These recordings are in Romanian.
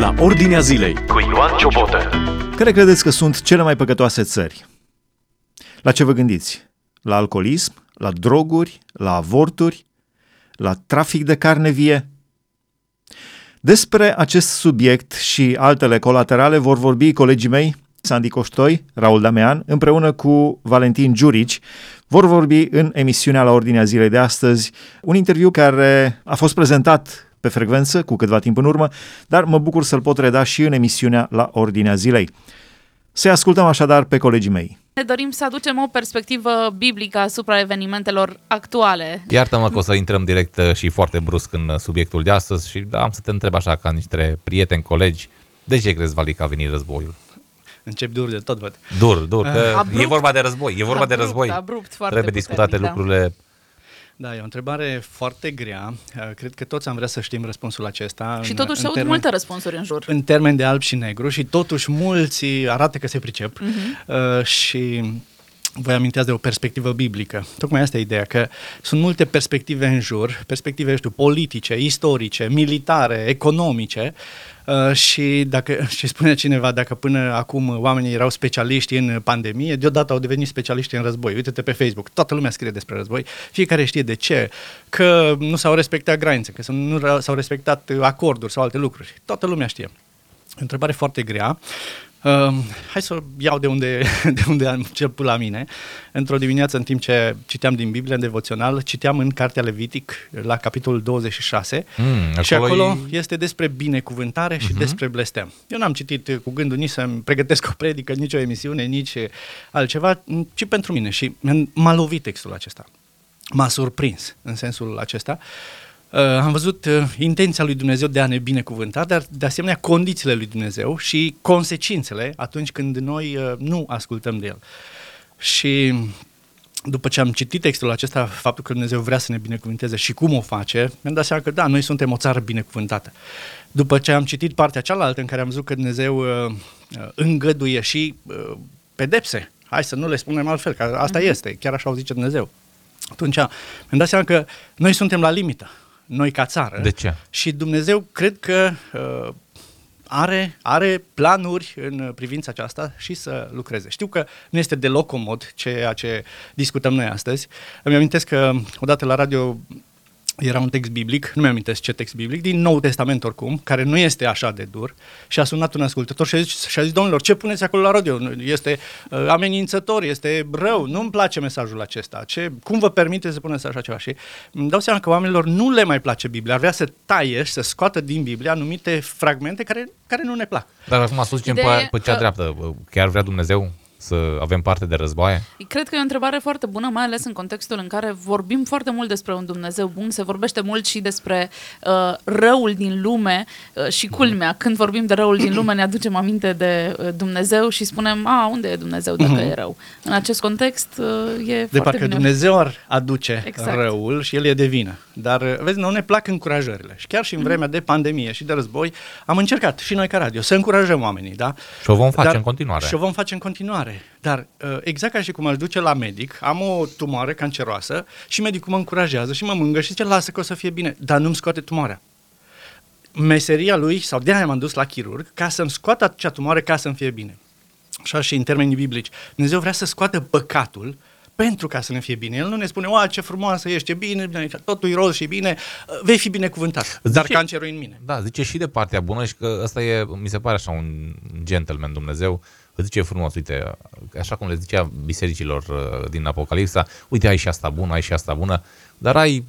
la Ordinea Zilei cu Ioan Ciobotă. Care credeți că sunt cele mai păcătoase țări? La ce vă gândiți? La alcoolism? La droguri? La avorturi? La trafic de carne vie? Despre acest subiect și altele colaterale vor vorbi colegii mei, Sandy Coștoi, Raul Damean, împreună cu Valentin Giurici, vor vorbi în emisiunea la Ordinea Zilei de astăzi, un interviu care a fost prezentat pe frecvență cu câtva timp în urmă, dar mă bucur să-l pot reda și în emisiunea la Ordinea Zilei. Să ascultăm așadar pe colegii mei. Ne dorim să aducem o perspectivă biblică asupra evenimentelor actuale. Iartă-mă că o să intrăm direct uh, și foarte brusc în uh, subiectul de astăzi și da, am să te întreb așa ca niște prieteni, colegi, de ce crezi, Vali, că a venit războiul? Încep dur de tot, văd. Dur, dur, că Abrupt. e vorba de război, e vorba de Abrupt, război. abrupt, foarte Trebuie discutate puternic, da. lucrurile Da, e o întrebare foarte grea. Uh, Cred că toți am vrea să știm răspunsul acesta. Și în- totuși în se aud termeni- multe răspunsuri în jur. În termeni de alb și negru și totuși mulți arată că se pricep Mhm. uh, și voi aminteați de o perspectivă biblică. Tocmai asta e ideea, că sunt multe perspective în jur, perspective, știu, politice, istorice, militare, economice uh, și dacă, și spune cineva, dacă până acum oamenii erau specialiști în pandemie, deodată au devenit specialiști în război. Uite-te pe Facebook, toată lumea scrie despre război, fiecare știe de ce, că nu s-au respectat granițe, că nu s-au respectat acorduri sau alte lucruri. Toată lumea știe. O întrebare foarte grea. Uh, hai să o iau de unde, de unde am început la mine. Într-o dimineață, în timp ce citeam din Biblie, în devoțional, citeam în Cartea Levitic, la capitolul 26, Mm, și acolo acolo e- este despre binecuvântare și uh-huh. despre blestem. Eu n-am citit uh, cu gândul nici să-mi pregătesc o predică, nici o emisiune, nici uh, altceva, m, ci pentru mine. Și m-a lovit textul acesta. M-a surprins în sensul acesta. Uh, am văzut uh, intenția lui Dumnezeu de a ne binecuvânta, dar de asemenea condițiile lui Dumnezeu și consecințele atunci când noi uh, nu ascultăm de El. Și după ce am citit textul acesta, faptul că Dumnezeu vrea să ne binecuvânteze și cum o face, mi-am dat seama că da, noi suntem o țară binecuvântată. După ce am citit partea cealaltă în care am văzut că Dumnezeu uh, uh, îngăduie și uh, pedepse, hai să nu le spunem altfel, că asta este, chiar așa o zice Dumnezeu. Atunci mi-am dat seama că noi suntem la limită, noi ca țară. De ce? Și Dumnezeu cred că uh, are, are planuri în privința aceasta și să lucreze. Știu că nu este deloc comod ceea ce discutăm noi astăzi. Îmi amintesc că odată la radio era un text biblic, nu mi-am amintesc ce text biblic, din Nou Testament oricum, care nu este așa de dur, și a sunat un ascultător și a zis, și a zis domnilor, ce puneți acolo la radio? Este uh, amenințător, este rău, nu-mi place mesajul acesta. Ce, cum vă permite să puneți așa ceva? Și îmi dau seama că oamenilor nu le mai place Biblia, ar vrea să taie și să scoată din Biblie anumite fragmente care, care nu ne plac. Dar acum să zicem Ideea pe, e pe cea că- dreaptă. Chiar vrea Dumnezeu să avem parte de războaie? Cred că e o întrebare foarte bună, mai ales în contextul în care vorbim foarte mult despre un Dumnezeu bun, se vorbește mult și despre uh, răul din lume uh, și culmea. Când vorbim de răul din lume, ne aducem aminte de uh, Dumnezeu și spunem, a, unde e Dumnezeu dacă e rău? În acest context uh, e De foarte parcă bine. Dumnezeu ar aduce Exact. răul și el e de vină. Dar, vezi, nu ne plac încurajările. Și chiar și în vremea de pandemie și de război, am încercat și noi ca radio să încurajăm oamenii, da? Și o vom face în continuare. Și o vom face în continuare. Dar uh, exact ca și cum aș duce la medic, am o tumoare canceroasă și medicul mă încurajează și mă mângă și zice, lasă că o să fie bine, dar nu-mi scoate tumoarea. Meseria lui, sau de aia m-am dus la chirurg, ca să-mi scoată acea tumoare ca să-mi fie bine. Așa și în termenii biblici. Dumnezeu vrea să scoată păcatul pentru ca să ne fie bine. El nu ne spune, oa, ce frumoasă ești, e bine, bine, totul e roz și bine, vei fi binecuvântat, dar Zice- cancerul e în mine. Da, zice și de partea bună și că ăsta e, mi se pare așa un gentleman Dumnezeu, îți zice frumos, uite, așa cum le zicea bisericilor uh, din Apocalipsa, uite, ai și asta bună, ai și asta bună, dar ai,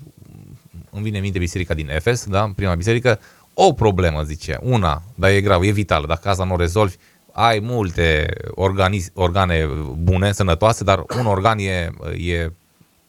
îmi vine în minte biserica din Efes, da, prima biserică, o problemă, zice, una, dar e grav, e vitală, dacă asta nu o rezolvi, ai multe organiz, organe bune, sănătoase, dar un organ e, e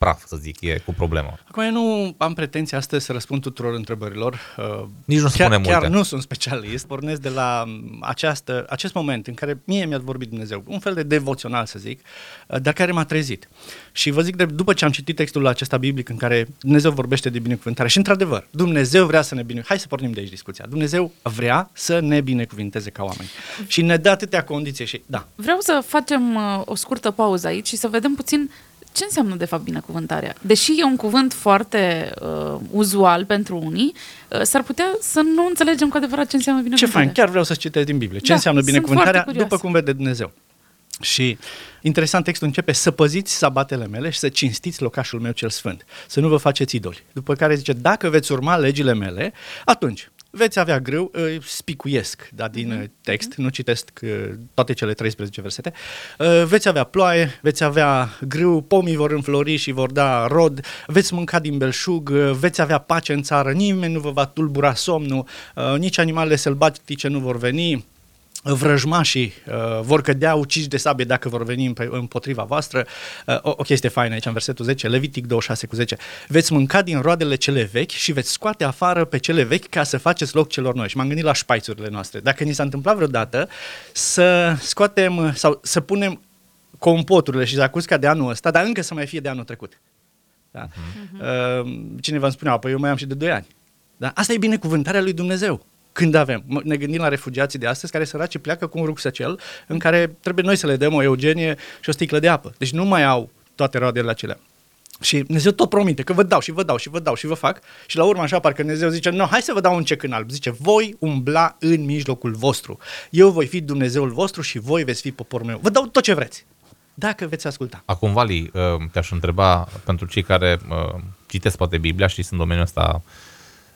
praf, să zic, e cu problemă. Acum eu nu am pretenția astăzi să răspund tuturor întrebărilor. uh, Nici nu chiar, spune chiar multe. nu sunt specialist. Pornesc de la m, această, acest moment în care mie mi-a vorbit Dumnezeu, un fel de devoțional să zic, uh, dar care m-a trezit. Și vă zic, de, după ce am citit textul acesta biblic în care Dumnezeu vorbește de binecuvântare și într-adevăr, Dumnezeu vrea să ne binecuvânteze. Hai să pornim de aici discuția. Dumnezeu vrea să ne binecuvânteze ca oameni. Și ne dă atâtea condiții și da, Vreau să facem uh, o scurtă pauză aici și să vedem puțin ce înseamnă de fapt binecuvântarea? Deși e un cuvânt foarte uh, uzual pentru unii, uh, s-ar putea să nu înțelegem cu adevărat ce înseamnă Ce binecuvântarea. fain, chiar vreau să citesc din Biblie. Ce Da, înseamnă sunt binecuvântarea foarte curioasă. după cum vede Dumnezeu. Și interesant, textul începe să păziți sabatele mele și să cinstiți locașul meu cel sfânt, să nu vă faceți idoli. După care zice, dacă veți urma legile mele, atunci veți avea greu, uh, spicuiesc da, din Mhm. uh, text, nu citesc uh, toate cele 13 versete, uh, veți avea ploaie, veți avea grâu, pomii vor înflori și vor da rod, veți mânca din belșug, uh, veți avea pace în țară, nimeni nu vă va tulbura somnul, uh, nici animalele sălbatice nu vor veni, vrăjmașii uh, vor cădea uciși de sabie dacă vor veni împ- împotriva voastră. Uh, o, o chestie faină aici în versetul 10, Levitic 26 cu 10. Veți mânca din roadele cele vechi și veți scoate afară pe cele vechi ca să faceți loc celor noi. Și m-am gândit la șpaițurile noastre. Dacă ni s-a întâmplat vreodată să scoatem uh, sau să punem compoturile și zacusca de anul ăsta, dar încă să mai fie de anul trecut. Da? Uh, cineva îmi spunea, păi eu mai am și de 2 ani. Da? Asta e binecuvântarea lui Dumnezeu. Când avem. Mă- Ne gândim la refugiații de astăzi care săraci pleacă cu un rucsăcel în care trebuie noi să le dăm o eugenie și o sticlă de apă. Deci nu mai au toate roadele acelea. Și Dumnezeu tot promite că vă dau și vă dau și vă dau și vă fac și la urmă așa parcă Dumnezeu zice, nu, hai să vă dau un cec în alb. Zice, voi umbla în mijlocul vostru. Eu voi fi Dumnezeul vostru și voi veți fi poporul meu. Vă dau tot ce vreți. Dacă veți asculta. Acum, Vali, uh, te-aș întreba pentru cei care uh, citesc poate Biblia și sunt în domeniul ăsta,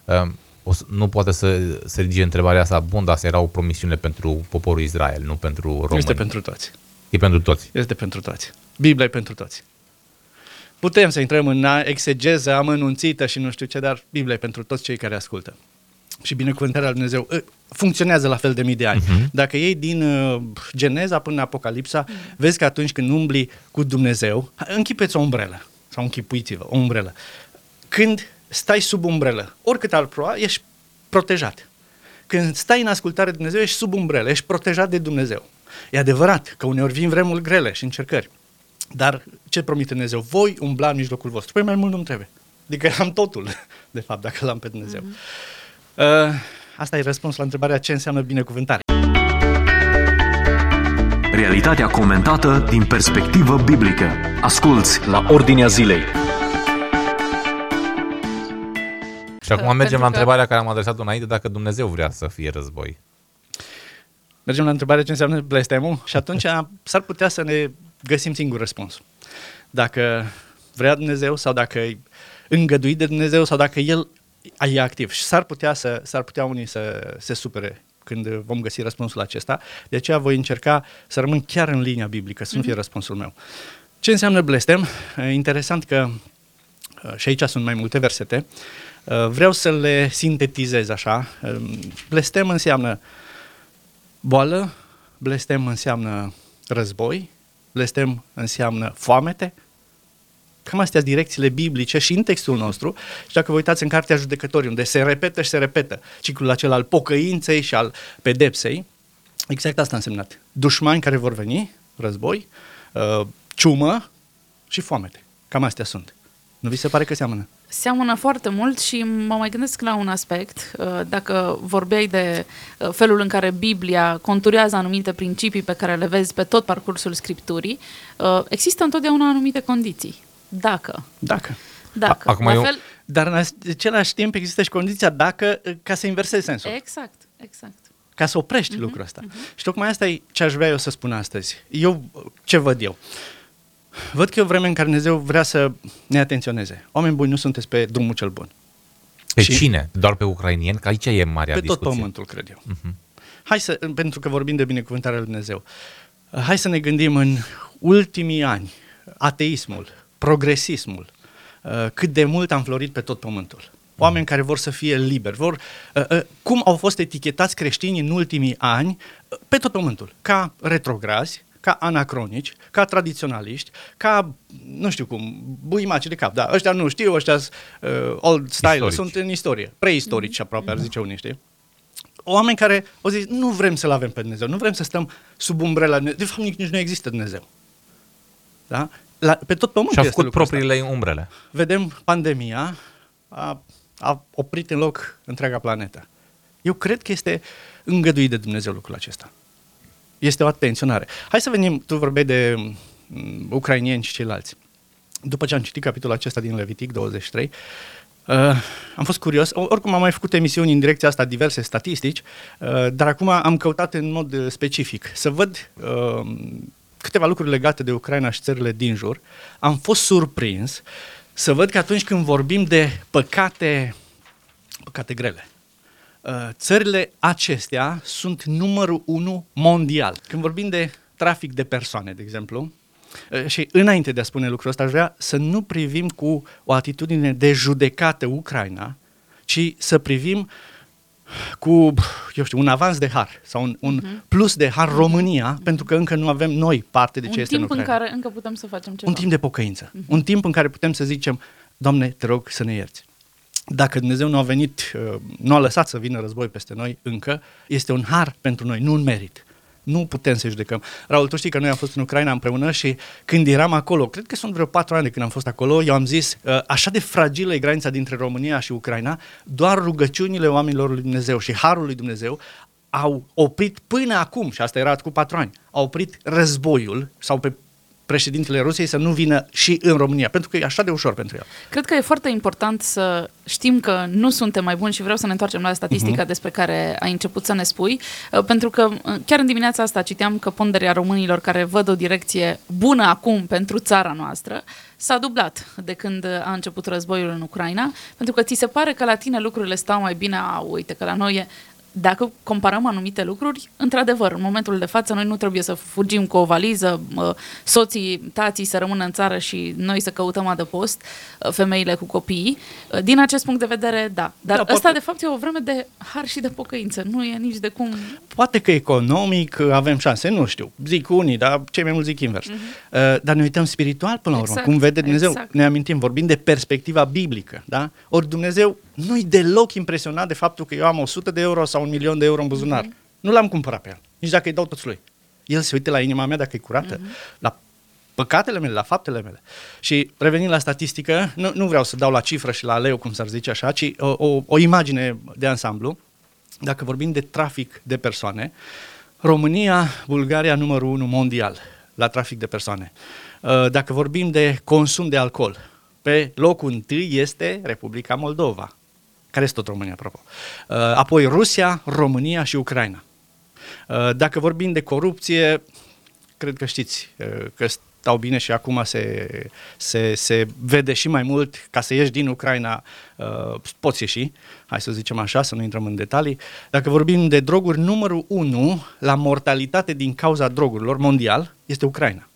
uh, o să, nu poate să se ridige întrebarea asta, bun, dar astea erau promisiunile pentru poporul Israel, nu pentru români. Este pentru toți. E pentru toți. Este pentru toți. Biblia e pentru toți. Putem să intrăm în exegeză amănunțită și nu știu ce, dar Biblia e pentru toți cei care ascultă. Și binecuvântarea lui Dumnezeu uh, funcționează la fel de mii de ani. Uh-huh. Dacă iei din uh, Geneza până în Apocalipsa, vezi că atunci când umbli cu Dumnezeu, închipeți o umbrelă sau închipuiți-vă o umbrelă. Când stai sub umbrelă, oricât ar ploa, ești protejat. Când stai în ascultare de Dumnezeu, ești sub umbrelă, ești protejat de Dumnezeu. E adevărat că uneori vin vremuri grele și încercări. Dar ce promite Dumnezeu? Voi umbla în mijlocul vostru. Păi mai mult nu-mi trebuie. Adică am totul, de fapt, dacă l-am pe Dumnezeu. Uh, asta e răspuns la întrebarea ce înseamnă binecuvântare. Realitatea comentată din perspectivă biblică. Asculți la Ordinea Zilei. Și acum Uh, mergem pentru la că- întrebarea care am adresat-o înainte, dacă Dumnezeu vrea să fie război. Mergem la întrebarea ce înseamnă blestemul și atunci s-ar putea să ne găsim singur răspunsul. Dacă vrea Dumnezeu sau dacă e îngăduit de Dumnezeu sau dacă El e activ. Și s-ar putea, să, s-ar putea unii să se supere când vom găsi răspunsul acesta. De aceea voi încerca să rămân chiar în linia biblică, să nu fie răspunsul meu. Ce înseamnă blestem? E interesant că Uh, și aici sunt mai multe versete, uh, vreau să le sintetizez așa. Um, Blestem înseamnă boală, blestem înseamnă război, blestem înseamnă foamete, Cam astea sunt direcțiile biblice și în textul nostru. Și dacă vă uitați în Cartea Judecătorii, unde se repetă și se repetă ciclul acela al pocăinței și al pedepsei, exact asta a însemnat. Dușmani care vor veni, război, uh, ciumă și foamete. Cam astea sunt. Nu vi se pare că seamănă? Seamănă foarte mult și mă mai gândesc la un aspect. Uh, Dacă vorbeai de uh, felul în care Biblia conturează anumite principii pe care le vezi pe tot parcursul Scripturii, uh, există întotdeauna anumite condiții. Dacă. Dacă. Dacă. A- acum la eu- fel, Dar în același timp există și condiția dacă, ca să inversezi sensul. exact, exact. ca să oprești uh-huh, lucrul ăsta. Uh-huh. Și tocmai asta e ce aș vrea eu să spun astăzi. Eu, ce văd eu? Văd că e o vreme în care Dumnezeu vrea să ne atenționeze. Oameni buni, nu sunteți pe drumul cel bun. Pe Și- cine? Doar pe ucrainieni? Că aici e marea Pe discuție. tot pământul, cred eu. Uh-huh. Hai să, pentru că vorbim de binecuvântarea lui Dumnezeu, hai să ne gândim în ultimii ani, ateismul, progresismul, uh, cât de mult am florit pe tot pământul. Oameni care vor să fie liberi, vor, uh, uh, cum au fost etichetați creștinii în ultimii ani uh, pe tot pământul, ca retrograzi, ca anacronici, ca tradiționaliști, ca, nu știu cum, buimaci de cap, da, ăștia nu știu, ăștia uh, old style, Istorici. sunt în istorie, preistorici aproape, ar zice unii, știi? Oameni care au zis, nu vrem să-L avem pe Dumnezeu, nu vrem să stăm sub umbrela, de fapt nici, nici nu există Dumnezeu. Da? La, pe tot pământul Și-au este făcut lucrul ăsta. propriile umbrele. Vedem pandemia, a, a oprit în loc întreaga planetă. Eu cred că este îngăduit de Dumnezeu lucrul acesta. Este o atenționare. Hai să venim, tu vorbeai de mm, ucrainieni și ceilalți. după ce am citit capitolul acesta din Levitic 23, Uh, am fost curios, oricum am mai făcut emisiuni în direcția asta, diverse statistici, uh, dar acum am căutat în mod uh, specific să văd uh, câteva lucruri legate de Ucraina și țările din jur. Am fost surprins să văd că atunci când vorbim de păcate, păcate grele, uh, țările acestea sunt numărul unu mondial. Când vorbim de trafic de persoane, de exemplu, uh, și înainte de a spune lucrul ăsta, aș vrea să nu privim cu o atitudine de judecată Ucraina, ci să privim cu, eu știu, un avans de har sau un, un uh-huh. plus de har România, uh-huh. pentru că încă nu avem noi parte de ce un este în timp în Ucraina. care încă putem să facem ceva. Un timp de pocăință. Uh-huh. Un timp în care putem să zicem, Doamne, te rog să ne ierți. Dacă Dumnezeu nu a venit, uh, nu a lăsat să vină război peste noi încă, este un har pentru noi, nu un merit. Nu putem să judecăm. Raul, tu știi că noi am fost în Ucraina împreună și când eram acolo, cred că sunt vreo patru ani de când am fost acolo, eu am zis, uh, așa de fragilă e granița dintre România și Ucraina, doar rugăciunile oamenilor lui Dumnezeu și harul lui Dumnezeu au oprit până acum, și asta era cu patru ani, au oprit războiul sau pe președintele Rusiei să nu vină și în România, pentru că e așa de ușor pentru el. Cred că e foarte important să știm că nu suntem mai buni și vreau să ne întoarcem la statistica uh-huh. despre care ai început să ne spui, uh, pentru că uh, chiar în dimineața asta citeam că ponderea românilor care văd o direcție bună acum pentru țara noastră s-a dublat de când a început războiul în Ucraina, pentru că ți se pare că la tine lucrurile stau mai bine, a, uite că la noi e dacă comparăm anumite lucruri, într-adevăr, în momentul de față, noi nu trebuie să fugim cu o valiză, soții, tații să rămână în țară și noi să căutăm adăpost, femeile cu copiii. Din acest punct de vedere, da. Dar da, ăsta, poate... de fapt, e o vreme de har și de pocăință. Nu e nici de cum... Poate că economic avem șanse, nu știu. Zic unii, dar cei mai mulți zic invers. Uh-huh. Dar ne uităm spiritual până la urmă. Exact, Cum vede Dumnezeu, exact. ne amintim, vorbim de perspectiva biblică. Da? Ori Dumnezeu nu-i deloc impresionat de faptul că eu am 100 de euro sau un milion de euro în buzunar. Mm-hmm. Nu l-am cumpărat pe el, nici dacă îi dau toți lui. El se uite la inima mea dacă e curată, mm-hmm. la păcatele mele, la faptele mele. Și revenind la statistică, nu, nu vreau să dau la cifră și la leu, cum s-ar zice așa, ci o, o, o imagine de ansamblu. Dacă vorbim de trafic de persoane, România, Bulgaria, numărul 1 mondial la trafic de persoane. Uh, dacă vorbim de consum de alcool, pe locul întâi este Republica Moldova, care este tot România, apropo. Uh, apoi Rusia, România și Ucraina. Uh, dacă vorbim de corupție, cred că știți uh, că stau bine și acum se, se, se vede și mai mult, ca să ieși din Ucraina, poți ieși, hai să zicem așa, să nu intrăm în detalii. Dacă vorbim de droguri, numărul 1 la mortalitate din cauza drogurilor mondial este Ucraina.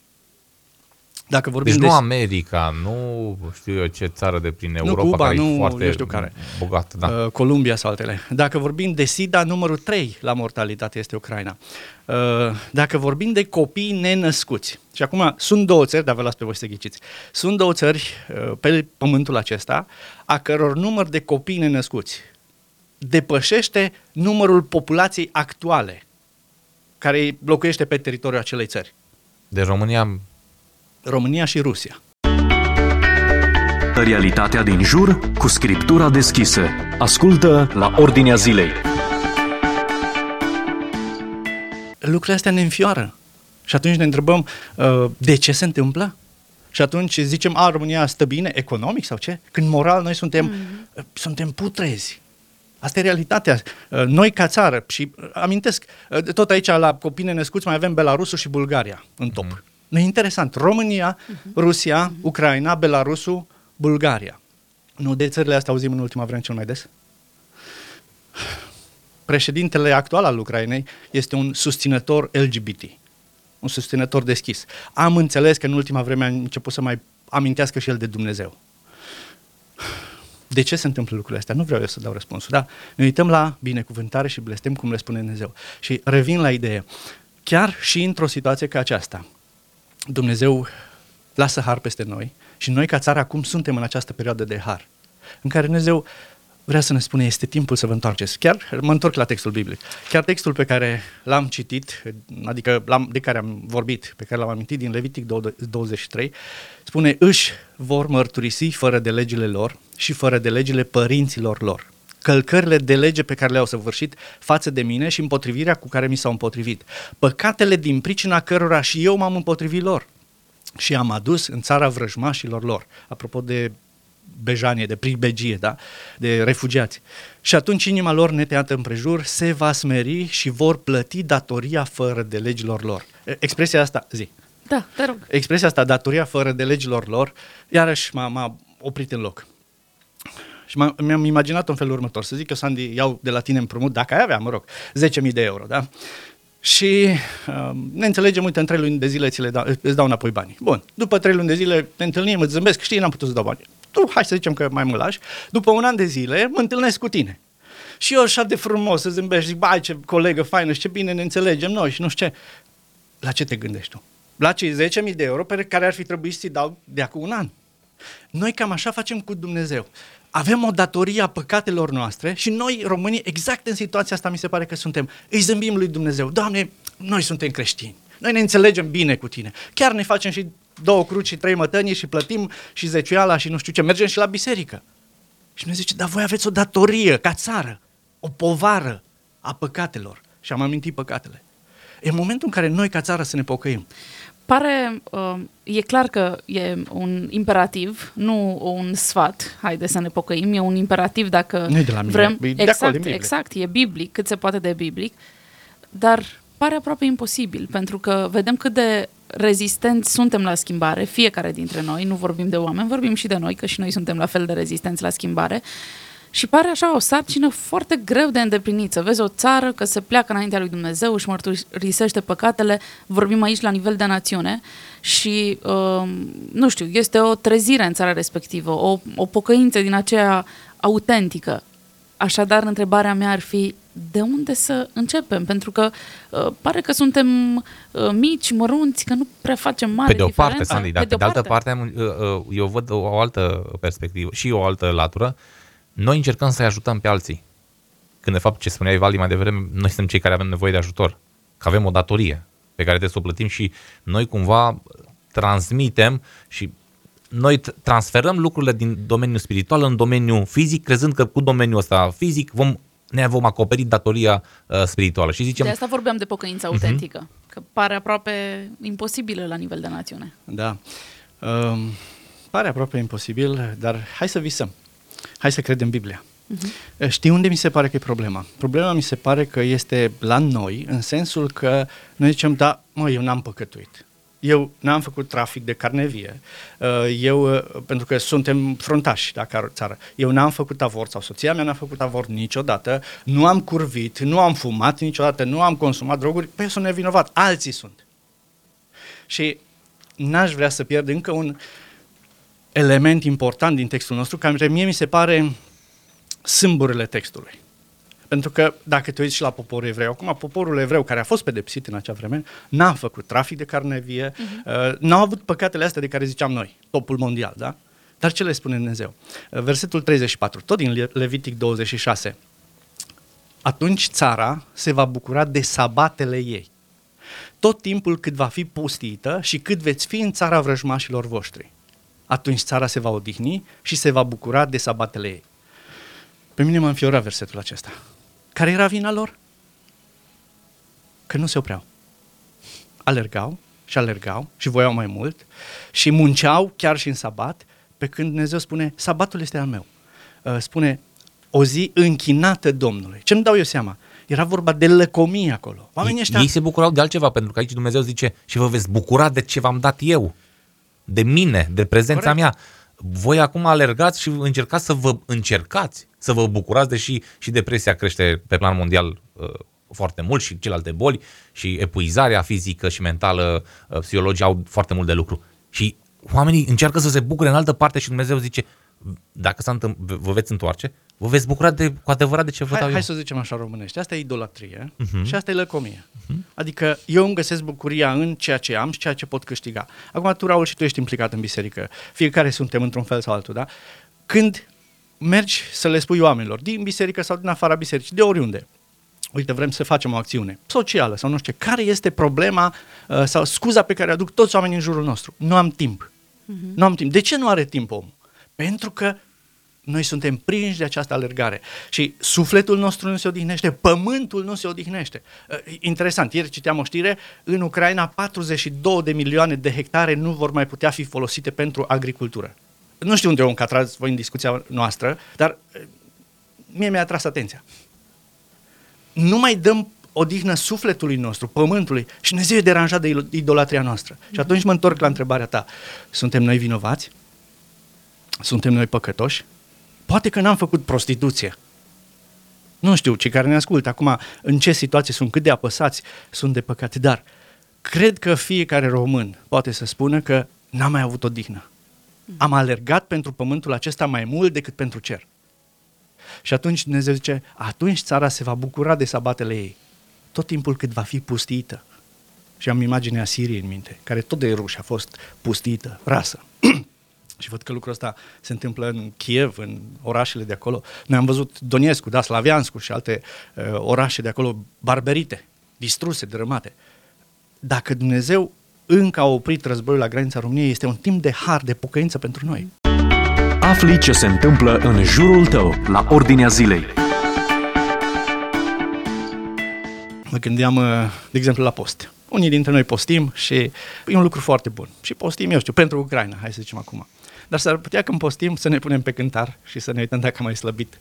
Dacă vorbim deci nu de... America, nu știu eu ce țară de prin Europa nu Cuba, care nu, e foarte eu știu care. bogată. Da. Uh, Columbia sau altele. Dacă vorbim de SIDA, numărul 3 la mortalitate este Ucraina. Uh, dacă vorbim de copii nenăscuți, și acum sunt două țări, dar vă las pe voi să ghiciți, sunt două țări uh, pe pământul acesta, a căror număr de copii nenăscuți depășește numărul populației actuale care locuiește pe teritoriul acelei țări. De România România și Rusia. Realitatea din jur cu scriptura deschisă. Ascultă la Ordinea Zilei. Lucrurile astea ne înfioară. Și atunci ne întrebăm uh, de ce se întâmplă? Și atunci zicem, a, România stă bine, economic sau ce? Când moral noi suntem, mm. suntem putrezi. Asta e realitatea. Uh, noi ca țară, și uh, amintesc, uh, tot aici la copii născuți mai avem Belarusul și Bulgaria în top. Mm. E interesant. România, uh-huh. Rusia, uh-huh. Ucraina, Belarusul, Bulgaria. Nu de țările astea auzim în ultima vreme cel mai des? Președintele actual al Ucrainei este un susținător LGBT, un susținător deschis. Am înțeles că în ultima vreme a început să mai amintească și el de Dumnezeu. De ce se întâmplă lucrurile astea? Nu vreau eu să dau răspunsul, da? Ne uităm la binecuvântare și blestem cum le spune Dumnezeu. Și revin la idee. Chiar și într-o situație ca aceasta, Dumnezeu lasă har peste noi și noi ca țară acum suntem în această perioadă de har, în care Dumnezeu vrea să ne spune este timpul să vă întoarceți. Chiar mă întorc la textul biblic. Chiar textul pe care l-am citit, adică l-am, de care am vorbit, pe care l-am amintit din Levitic 23, spune își vor mărturisi fără de legile lor și fără de legile părinților lor călcările de lege pe care le-au săvârșit față de mine și împotrivirea cu care mi s-au împotrivit. Păcatele din pricina cărora și eu m-am împotrivit lor. și am adus în țara vrăjmașilor lor. Apropo de bejanie, de pribegie, da? de refugiați. Și atunci inima lor neteată împrejur se va smeri și vor plăti datoria fără de legilor lor. E, Expresia asta, zi. Da, te rog. Expresia asta, datoria fără de legilor lor, iarăși m-a, m-a oprit în loc. Și m- mi-am imaginat în felul următor, să zic că Sandy iau de la tine împrumut, dacă ai avea, mă rog, 10.000 de euro, da? Și uh, ne înțelegem, uite, în trei luni de zile ți le dau, îți dau înapoi banii. Bun, după trei luni de zile ne întâlnim, îți zâmbesc, știi, n-am putut să dau bani. Tu, hai să zicem că mai mă lași. După un an de zile mă întâlnesc cu tine. Și eu așa de frumos să zâmbești, zic, bai, ce colegă faină și ce bine ne înțelegem noi și nu știu ce. La ce te gândești tu? La cei 10.000 de euro pe care ar fi trebuit să-i dau de acum un an. Noi cam așa facem cu Dumnezeu. Avem o datorie a păcatelor noastre și noi, românii, exact în situația asta mi se pare că suntem. Îi zâmbim lui Dumnezeu. Doamne, noi suntem creștini. Noi ne înțelegem bine cu tine. Chiar ne facem și două cruci și trei mătănii și plătim și zeciuiala și nu știu ce. Mergem și la biserică. Și ne zice, dar voi aveți o datorie ca țară, o povară a păcatelor. Și am amintit păcatele. E momentul în care noi ca țară să ne pocăim. Pare, uh, e clar că e un imperativ, nu un sfat, haide să ne pocăim, e un imperativ dacă Nu e de la mine, vrem. e de acolo, exact, din Biblie. exact, e biblic, cât se poate de biblic, dar pare aproape imposibil, pentru că vedem cât de rezistenți suntem la schimbare, fiecare dintre noi, nu vorbim de oameni, vorbim și de noi, că și noi suntem la fel de rezistenți la schimbare, și pare așa o sarcină foarte greu de îndeplinit. Să vezi o țară că se pleacă înaintea lui Dumnezeu, își mărturisește păcatele, vorbim aici la nivel de națiune și, uh, nu știu, este o trezire în țara respectivă, o, o pocăință din aceea autentică. Așadar, întrebarea mea ar fi, de unde să începem? Pentru că uh, pare că suntem uh, mici, mărunți, că nu prea facem mare Pe de o parte, diferență. Sandy, dar pe de altă parte, am, uh, uh, eu văd o altă perspectivă și o altă latură. Noi încercăm să-i ajutăm pe alții. Când, de fapt, ce spuneai, Valdi, mai devreme, noi suntem cei care avem nevoie de ajutor. Că avem o datorie pe care trebuie să o plătim și noi cumva transmitem și noi t- transferăm lucrurile din domeniul spiritual în domeniul fizic, crezând că cu domeniul ăsta fizic vom, ne vom acoperi datoria uh, spirituală. Și zicem, De asta vorbeam de pocăință autentică, că pare aproape imposibilă la nivel de națiune. Da. Um, pare aproape imposibil, dar hai să visăm. Hai să credem Biblia. Uh-huh. Știi unde mi se pare că e problema? Problema mi se pare că este la noi, în sensul că noi zicem, da, mă, eu n-am păcătuit. Eu n-am făcut trafic de carne vie. Uh, Eu, uh, pentru că suntem frontași la car- țară, eu n-am făcut avort sau soția mea n-a făcut avort niciodată, nu am curvit, nu am fumat niciodată, nu am consumat droguri, păi eu sunt nevinovat, alții sunt. Și n-aș vrea să pierd încă un element important din textul nostru, care mie mi se pare sâmburile textului. Pentru că dacă te uiți și la poporul evreu, acum poporul evreu care a fost pedepsit în acea vreme, n-a făcut trafic de carne vie, uh-huh. uh, n-au avut păcatele astea de care ziceam noi, topul mondial, da? Dar ce le spune Dumnezeu? Uh, versetul 34, tot din Le- Levitic 26. Atunci țara se va bucura de sabatele ei, tot timpul cât va fi pustită și cât veți fi în țara vrăjmașilor voștri. Atunci țara se va odihni și se va bucura de sabatele ei. Pe mine m-a înfiorat versetul acesta. Care era vina lor? Că nu se opreau. Alergau și alergau și voiau mai mult și munceau chiar și în sabat, pe când Dumnezeu spune, sabatul este al meu. Uh, Spune, o zi închinată Domnului. Ce nu dau eu seama? Era vorba de lăcomie acolo. Oamenii ei, ăștia... ei se bucurau de altceva, pentru că aici Dumnezeu zice și vă veți bucura de ce v-am dat eu, de mine, de prezența Corect. mea. Voi acum alergați și încercați să vă încercați, să vă bucurați, deși și depresia crește pe plan mondial uh, foarte mult și celelalte boli și epuizarea fizică și mentală, uh, psihologii au foarte mult de lucru. Și oamenii încearcă să se bucure în altă parte și Dumnezeu zice, dacă s-a întâmpl- vă veți întoarce, vă veți bucura de, cu adevărat de ce vă dau Hai, eu. hai să zicem așa românește, asta e idolatrie Mhm. uh-huh. și asta e lăcomie. Uh-huh. Adică eu îmi găsesc bucuria în ceea ce am și ceea ce pot câștiga. Acum tu, Raul, și tu ești implicat în biserică. Fiecare suntem într-un fel sau altul, da? Când mergi să le spui oamenilor, din biserică sau din afara bisericii, de oriunde, uite, vrem să facem o acțiune socială sau nu știu ce, care este problema uh, sau scuza pe care o aduc toți oamenii în jurul nostru? Nu am timp. Uh-huh. Nu am timp. De ce nu are timp omul? Pentru că noi suntem prinși de această alergare și sufletul nostru nu se odihnește, pământul nu se odihnește. Uh, Interesant, ieri citeam o știre, în Ucraina 42 de milioane de hectare nu vor mai putea fi folosite pentru agricultură. Nu știu unde o încatrați voi în discuția noastră, dar uh, mie mi-a atras atenția. Nu mai dăm odihnă sufletului nostru, pământului și Dumnezeu e deranjat de idolatria noastră. Și atunci mă întorc la întrebarea ta. Suntem noi vinovați? Suntem noi păcătoși? Poate că n-am făcut prostituție. Nu știu, cei care ne ascultă acum, în ce situație sunt, cât de apăsați sunt de păcate, dar cred că fiecare român poate să spună că n-am mai avut o dihnă. Am alergat pentru pământul acesta mai mult decât pentru cer. Și atunci Dumnezeu zice, atunci țara se va bucura de sabatele ei, tot timpul cât va fi pustită. Și am imaginea Siriei în minte, care tot de ruși a fost pustită, rasă. Și văd că lucrul ăsta se întâmplă în Kiev, în orașele de acolo. Noi am văzut Donetsk, da, Slavianscu și alte uh, orașe de acolo barberite, distruse, dărâmate. Dacă Dumnezeu încă a oprit războiul la granița României, este un timp de har, de pocăință pentru noi. Afli ce se întâmplă în jurul tău, la Ordinea Zilei. Mă gândeam, uh, de exemplu, la post. Unii dintre noi postim și e un lucru foarte bun. Și postim, eu știu, pentru Ucraina, hai să zicem acum. Dar s-ar putea când postim să ne punem pe cântar și să ne uităm dacă am mai slăbit.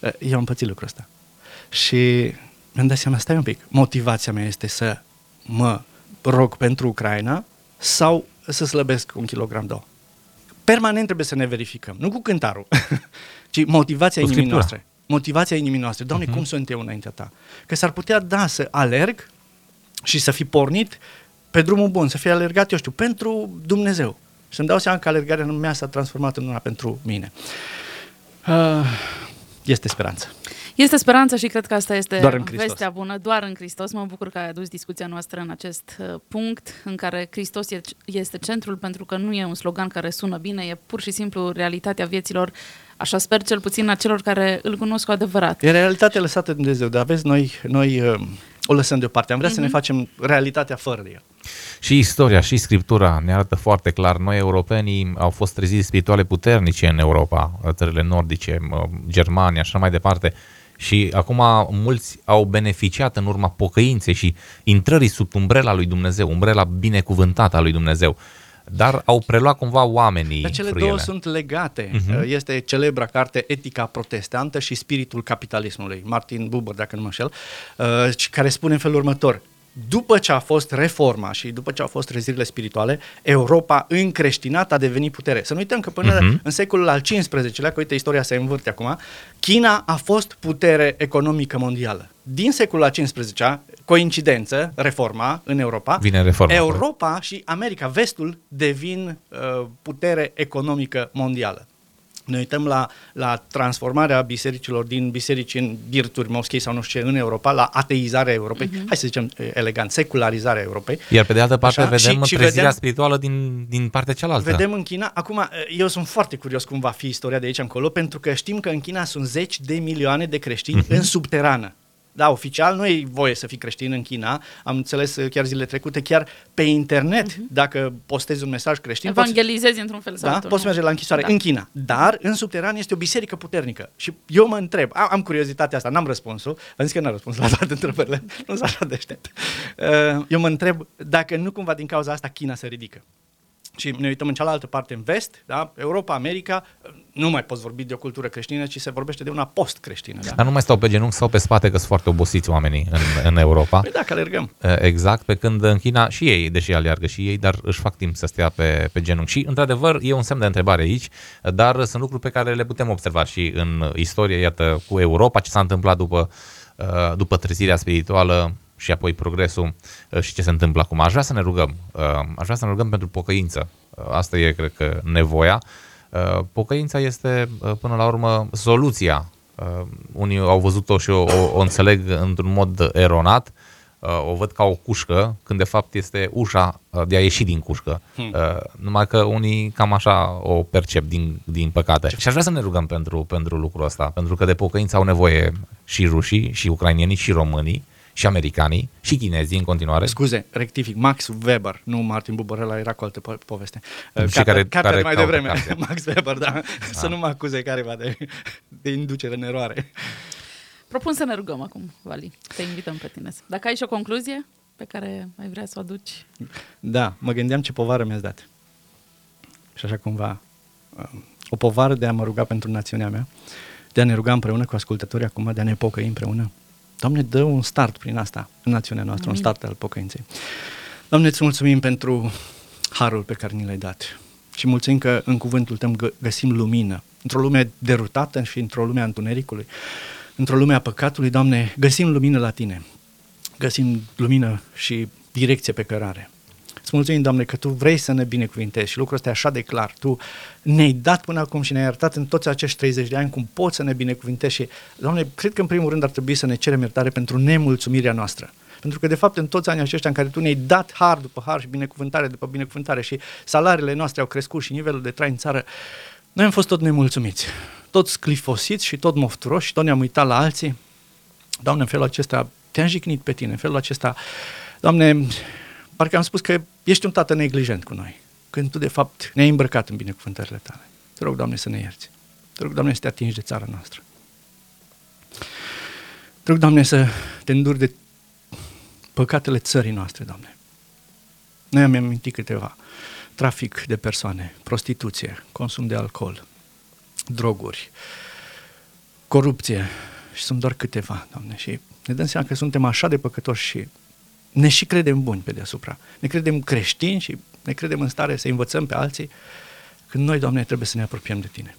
Uh, Eu am pățit lucrul ăsta. Și mi-am dat seama, stai un pic, motivația mea este să mă rog pentru Ucraina sau să slăbesc un kilogram, două. Permanent trebuie să ne verificăm, nu cu cântarul, ci motivația Cu inimii Scriptura. noastre. Motivația inimii noastre. Doamne, uh-huh. cum sunt eu înaintea ta? Că s-ar putea, da, să alerg și să fi pornit pe drumul bun, să fie alergat, eu știu, pentru Dumnezeu. Și să-mi dau seama că alergarea mea s-a transformat în una pentru mine. Uh, este speranță. Este speranță și cred că asta este Doar în Hristos. vestea bună, doar în Hristos. Mă bucur că ai adus discuția noastră în acest uh, punct în care Hristos e- este centrul, pentru că nu e un slogan care sună bine, e pur și simplu realitatea vieților, așa sper cel puțin a celor care îl cunosc cu adevărat. E realitatea lăsată de Dumnezeu, dar aveți, noi, noi uh, o lăsăm deoparte. Am vrea să ne facem realitatea fără de el. Și istoria și scriptura ne arată foarte clar. Noi, europenii, au fost treziri spirituale puternice în Europa, țările nordice, mă, Germania, așa mai departe. Și acum mulți au beneficiat în urma pocăinței și intrării sub umbrela lui Dumnezeu, umbrela binecuvântată a lui Dumnezeu. Dar au preluat cumva oamenii Dar cele frâiele. două sunt legate. Uh-huh. Este celebra carte Etica protestantă și Spiritul capitalismului, Martin Buber, dacă nu mă înșel, uh, care spune în felul următor. După ce a fost reforma și după ce au fost trezirile spirituale, Europa încreștinată a devenit putere. Să nu uităm că până Mhm. uh-huh. în secolul al XV-lea, că uite, istoria se învârte acum, China a fost putere economică mondială. Din secolul al XV-lea, coincidență, reforma în Europa, Vine reforma. Europa și America, vestul, devin uh, putere economică mondială. Ne uităm la, la transformarea bisericilor din biserici în birturi, moschei sau nu știu ce, în Europa, la ateizarea Europei, uh-huh. hai să zicem eh, elegant, secularizarea Europei. Iar pe de altă parte Așa? vedem Și- și trezirea vedem- spirituală din, din partea cealaltă. Vedem în China, acum eh, eu sunt foarte curios cum va fi istoria de aici încolo, pentru că știm că în China sunt zeci de milioane de creștini Mhm. în subterană. Da, oficial nu e voie să fii creștin în China, am înțeles eh, chiar zilele trecute, chiar pe internet, dacă postezi un mesaj creștin, poți, Evangelizezi într-un fel sau da? altul. Poți nu? merge la închisoare Da. în China. Dar în subteran este o biserică puternică. Și eu mă întreb, am, am curiozitatea asta, n-am răspunsul, am zis că n-am răspuns la toate întrebările, nu sunt așa deștept. Uh, Eu mă întreb dacă nu cumva din cauza asta China se ridică. Și ne uităm în cealaltă parte, în vest, da? Europa, America, nu mai poți vorbi de o cultură creștină, ci se vorbește de una post-creștină. Da? Dar nu mai stau pe genunchi sau pe spate, că sunt foarte obosiți oamenii în, în Europa. Păi da, că alergăm. Eh, Exact, pe când în China și ei, deși aleargă și ei, dar își fac timp să stea pe, pe genunchi. Și, într-adevăr, e un semn de întrebare aici, dar sunt lucruri pe care le putem observa și în istorie, iată, cu Europa, ce s-a întâmplat după, eh, după trezirea spirituală și apoi progresul eh, și ce se întâmplă acum. Aș vrea să ne rugăm, eh, aș vrea să ne rugăm pentru pocăință. Eh, Asta e, cred că, nevoia. Eh, Pocăința este, eh, până la urmă, soluția. Eh, Unii au văzut-o și o, o, o înțeleg într-un mod eronat, uh, o văd ca o cușcă, când de fapt este ușa uh, de a ieși din cușcă. Hmm. Uh, numai că unii cam așa o percep din, din păcate. Și aș vrea să ne rugăm pentru, pentru lucrul ăsta, pentru că de pocăință au nevoie și rușii, și ucrainienii, și românii, și americanii și chinezii în continuare. Scuze, rectific, Max Weber, nu Martin Buborela, era cu altă po- poveste. Uh, Și Carter, care- Carter care mai caută devreme, cartea. Max Weber, da, să nu mă acuze careva de, de inducere în eroare. Propun să ne rugăm acum, Vali. Te invităm pe tine. Dacă ai și o concluzie pe care ai vrea să o aduci. Da, mă gândeam ce povară mi-ați dat. Și așa cumva, um, o povară de a mă ruga pentru națiunea mea, de a ne ruga împreună cu ascultătorii acum, de a ne pocăi împreună. Doamne, dă un start prin asta în națiunea noastră, Amin. un start al pocăinței. Doamne, îți mulțumim pentru harul pe care ni l-ai dat și mulțumim că în cuvântul tău gă- găsim lumină. Într-o lume derutată și într-o lume a întunericului, într-o lume a păcatului, Doamne, găsim lumină la Tine. Găsim lumină și direcție pe cărare. Îți mulțumim, Doamne, că Tu vrei să ne binecuvintezi și lucrul ăsta e așa de clar. Tu ne-ai dat până acum și ne-ai arătat în toți acești 30 de ani cum poți să ne binecuvintezi și, Doamne, cred că în primul rând ar trebui să ne cerem iertare pentru nemulțumirea noastră. Pentru că, de fapt, în toți anii aceștia în care Tu ne-ai dat har după har și binecuvântare după binecuvântare și salariile noastre au crescut și nivelul de trai în țară, noi am fost tot nemulțumiți, tot sclifosiți și tot mofturoși și tot ne-am uitat la alții. Doamne, în felul acesta te-am jignit pe tine, în felul acesta, Doamne, parcă am spus că ești un tată neglijent cu noi, când Tu, de fapt, ne-ai îmbrăcat în binecuvântările Tale. Te rog, Doamne, să ne ierți. Te rog, Doamne, să te atingi de țara noastră. Te rog, Doamne, să te înduri de păcatele țării noastre, Doamne. Noi am amintit câteva. Trafic de persoane, prostituție, consum de alcool, droguri, corupție și sunt doar câteva, Doamne, și ne dăm seama că suntem așa de păcătoși și ne și credem buni pe deasupra. Ne credem creștini și ne credem în stare să învățăm pe alții când noi, Doamne, trebuie să ne apropiem de Tine.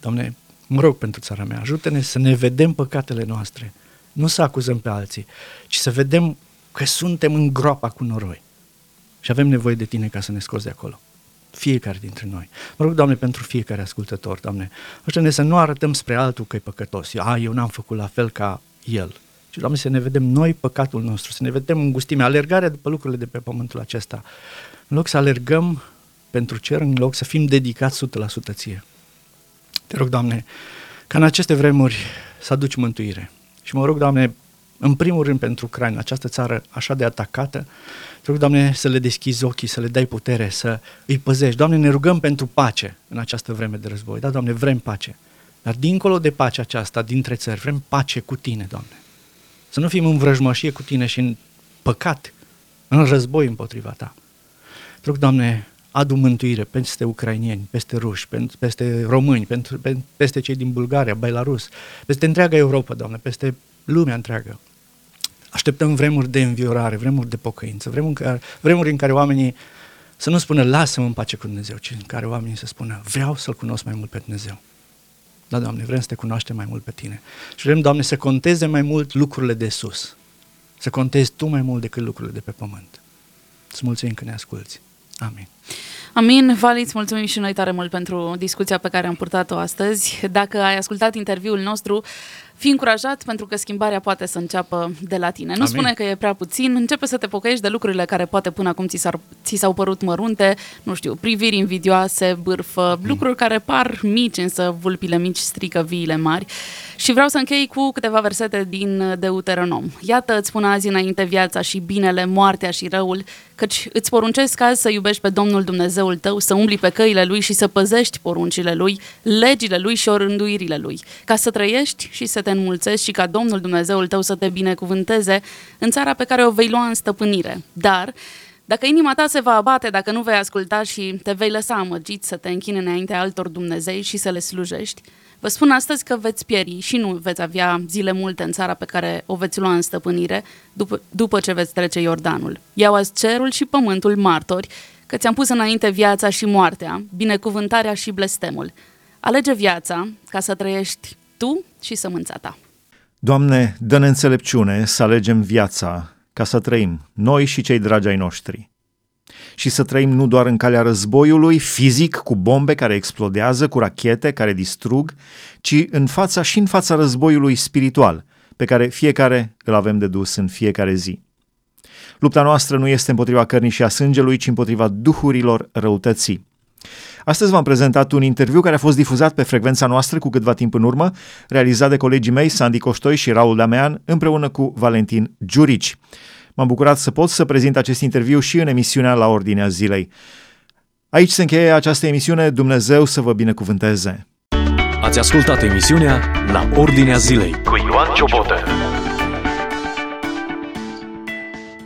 Doamne, mă rog pentru țara mea, ajută-ne să ne vedem păcatele noastre, nu să acuzăm pe alții, ci să vedem că suntem în groapa cu noroi și avem nevoie de Tine ca să ne scoți de acolo. Fiecare dintre noi. Mă rog, Doamne, pentru fiecare ascultător, Doamne, ajută-ne să nu arătăm spre altul că e păcătos. A, eu n-am făcut la fel ca el. Și, Doamne, să ne vedem noi păcatul nostru, să ne vedem în gustime, alergarea după lucrurile de pe pământul acesta. În loc să alergăm pentru cer, în loc să fim dedicați 100% ție. Te rog, Doamne, ca în aceste vremuri să aduci mântuire. Și mă rog, Doamne, în primul rând pentru Ucraina, această țară așa de atacată, te rog, Doamne, să le deschizi ochii, să le dai putere, să îi păzești. Doamne, ne rugăm pentru pace în această vreme de război. Da, Doamne, vrem pace. Dar dincolo de pacea aceasta, dintre țări, vrem pace cu Tine, Doamne. Să nu fim în vrăjmășie cu Tine și în păcat, în război împotriva Ta. Te rog, Doamne, adu mântuire peste ucrainieni, peste ruși, pen- peste români, pentru, pen- peste cei din Bulgaria, Belarus, peste întreaga Europa, Doamne, peste lumea întreagă. Așteptăm vremuri de înviorare, vremuri de pocăință, vremuri în care, vremuri în care oamenii să nu spună lasă-mă în pace cu Dumnezeu, ci în care oamenii să spună vreau să-L cunosc mai mult pe Dumnezeu. Da, Doamne, vrem să te cunoaștem mai mult pe Tine. Și vrem, Doamne, să conteze mai mult lucrurile de sus. Să contezi Tu mai mult decât lucrurile de pe pământ. Îți mulțumim că ne asculți. Amin. Amin, Vali, îți mulțumim și noi tare mult pentru discuția pe care am purtat-o astăzi. Dacă ai ascultat interviul nostru, fii încurajat pentru că schimbarea poate să înceapă de la tine. Nu Amin. spune că e prea puțin, începe să te pocăiești de lucrurile care poate până acum ți, s-ar, ți s-au părut mărunte, nu știu, priviri invidioase, bârfă, lucruri care par mici, însă vulpile mici strică viile mari. Și vreau să închei cu câteva versete din Deuteronom. Iată, îți spun azi înainte viața și binele, moartea și răul, căci îți poruncesc azi să iubești pe Domnul Dumnezeul tău, să umbli pe căile Lui și să păzești poruncile Lui, legile Lui și orânduirile Lui, ca să trăiești și să te înmulțești și ca Domnul Dumnezeul tău să te binecuvânteze în țara pe care o vei lua în stăpânire. Dar, dacă inima ta se va abate, dacă nu vei asculta și te vei lăsa amăgit să te închini înaintea altor Dumnezei și să le slujești, vă spun astăzi că veți pieri și nu veți avea zile multe în țara pe care o veți lua în stăpânire după, după ce veți trece Iordanul. Iau azi cerul și pământul martori, că ți-am pus înainte viața și moartea, binecuvântarea și blestemul. Alege viața ca să trăiești tu și sămânța ta. Doamne, dă-ne înțelepciune să alegem viața ca să trăim, noi și cei dragi ai noștri. Și să trăim nu doar în calea războiului, fizic, cu bombe care explodează, cu rachete care distrug, ci în fața și în fața războiului spiritual, pe care fiecare îl avem de dus în fiecare zi. Lupta noastră nu este împotriva cărnii și a sângelui, ci împotriva duhurilor răutății. Astăzi v-am prezentat un interviu care a fost difuzat pe frecvența noastră cu câtva timp în urmă, realizat de colegii mei Sandy Coștoi și Raul Damean împreună cu Valentin Giurici. M-am bucurat să pot să prezint acest interviu și în emisiunea La Ordinea Zilei. Aici se încheie această emisiune. Dumnezeu să vă binecuvânteze! Ați ascultat emisiunea La Ordinea Zilei cu Ioan Ciobotă.